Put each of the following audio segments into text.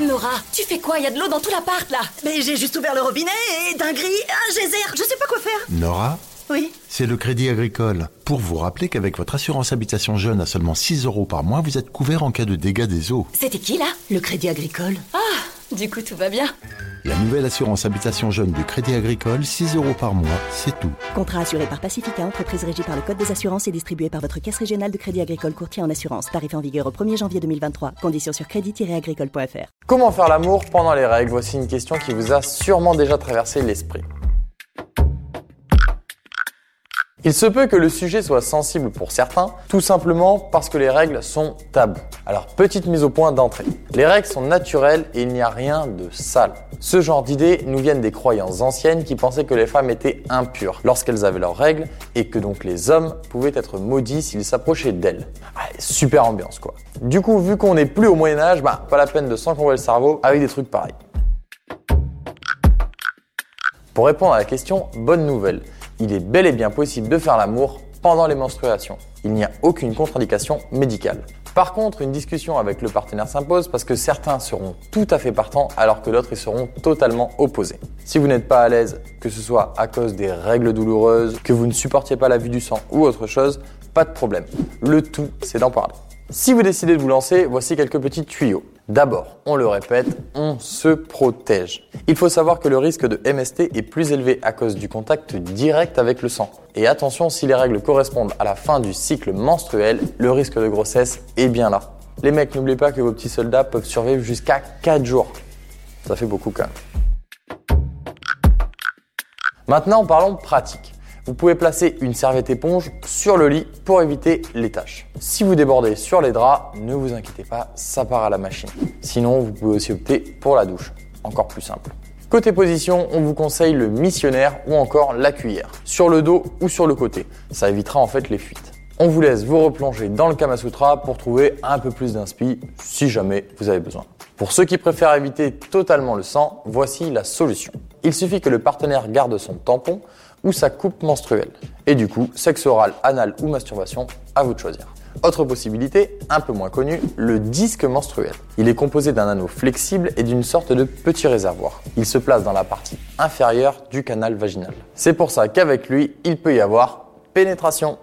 Nora, tu fais quoi? Il y a de l'eau dans tout l'appart là Mais j'ai juste ouvert le robinet et d'un gris, un geyser, je sais pas quoi faire. Nora? Oui. C'est le Crédit Agricole. Pour vous rappeler qu'avec votre assurance habitation jeune à seulement 6 euros par mois, vous êtes couvert en cas de dégâts des eaux. C'était qui là? Le crédit agricole. Ah, du coup tout va bien. La nouvelle assurance habitation jeune du Crédit Agricole, 6 euros par mois, c'est tout. Contrat assuré par Pacifica, entreprise régie par le Code des assurances et distribué par votre caisse régionale de crédit agricole courtier en assurance. Tarif en vigueur au 1er janvier 2023. Conditions sur crédit-agricole.fr. Comment faire l'amour pendant les règles? Voici une question qui vous a sûrement déjà traversé l'esprit. Il se peut que le sujet soit sensible pour certains, tout simplement parce que les règles sont tabous. Alors, petite mise au point d'entrée. Les règles sont naturelles et il n'y a rien de sale. Ce genre d'idées nous viennent des croyances anciennes qui pensaient que les femmes étaient impures lorsqu'elles avaient leurs règles et que donc les hommes pouvaient être maudits s'ils s'approchaient d'elles. Allez, super ambiance quoi. Du coup, vu qu'on n'est plus au Moyen-Âge, bah, pas la peine de s'encombrer le cerveau avec des trucs pareils. Pour répondre à la question, bonne nouvelle il est bel et bien possible de faire l'amour pendant les menstruations. Il n'y a aucune contre-indication médicale. Par contre, une discussion avec le partenaire s'impose parce que certains seront tout à fait partants alors que d'autres y seront totalement opposés. Si vous n'êtes pas à l'aise, que ce soit à cause des règles douloureuses, que vous ne supportiez pas la vue du sang ou autre chose, pas de problème. Le tout, c'est d'en parler. Si vous décidez de vous lancer, voici quelques petits tuyaux. D'abord, on le répète, on se protège. Il faut savoir que le risque de MST est plus élevé à cause du contact direct avec le sang. Et attention, si les règles correspondent à la fin du cycle menstruel, le risque de grossesse est bien là. Les mecs, n'oubliez pas que vos petits soldats peuvent survivre jusqu'à 4 jours. Ça fait beaucoup quand même. Maintenant, parlons pratique. Vous pouvez placer une serviette éponge sur le lit pour éviter les taches. Si vous débordez sur les draps, ne vous inquiétez pas, ça part à la machine. Sinon, vous pouvez aussi opter pour la douche. Encore plus simple. Côté position, on vous conseille le missionnaire ou encore la cuillère, sur le dos ou sur le côté. Ça évitera en fait les fuites. On vous laisse vous replonger dans le Kama Sutra pour trouver un peu plus d'inspi si jamais vous avez besoin. Pour ceux qui préfèrent éviter totalement le sang, voici la solution. Il suffit que le partenaire garde son tampon ou sa coupe menstruelle. Et du coup, sexe oral, anal ou masturbation, à vous de choisir. Autre possibilité, un peu moins connue, le disque menstruel. Il est composé d'un anneau flexible et d'une sorte de petit réservoir. Il se place dans la partie inférieure du canal vaginal. C'est pour ça qu'avec lui, il peut y avoir pénétration.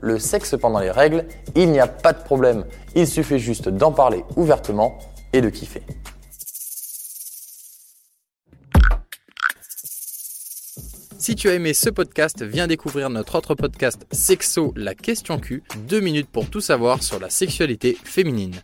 Le sexe pendant les règles, il n'y a pas de problème. Il suffit juste d'en parler ouvertement et de kiffer. Si tu as aimé ce podcast, viens découvrir notre autre podcast Sexo, la question Q, deux minutes pour tout savoir sur la sexualité féminine.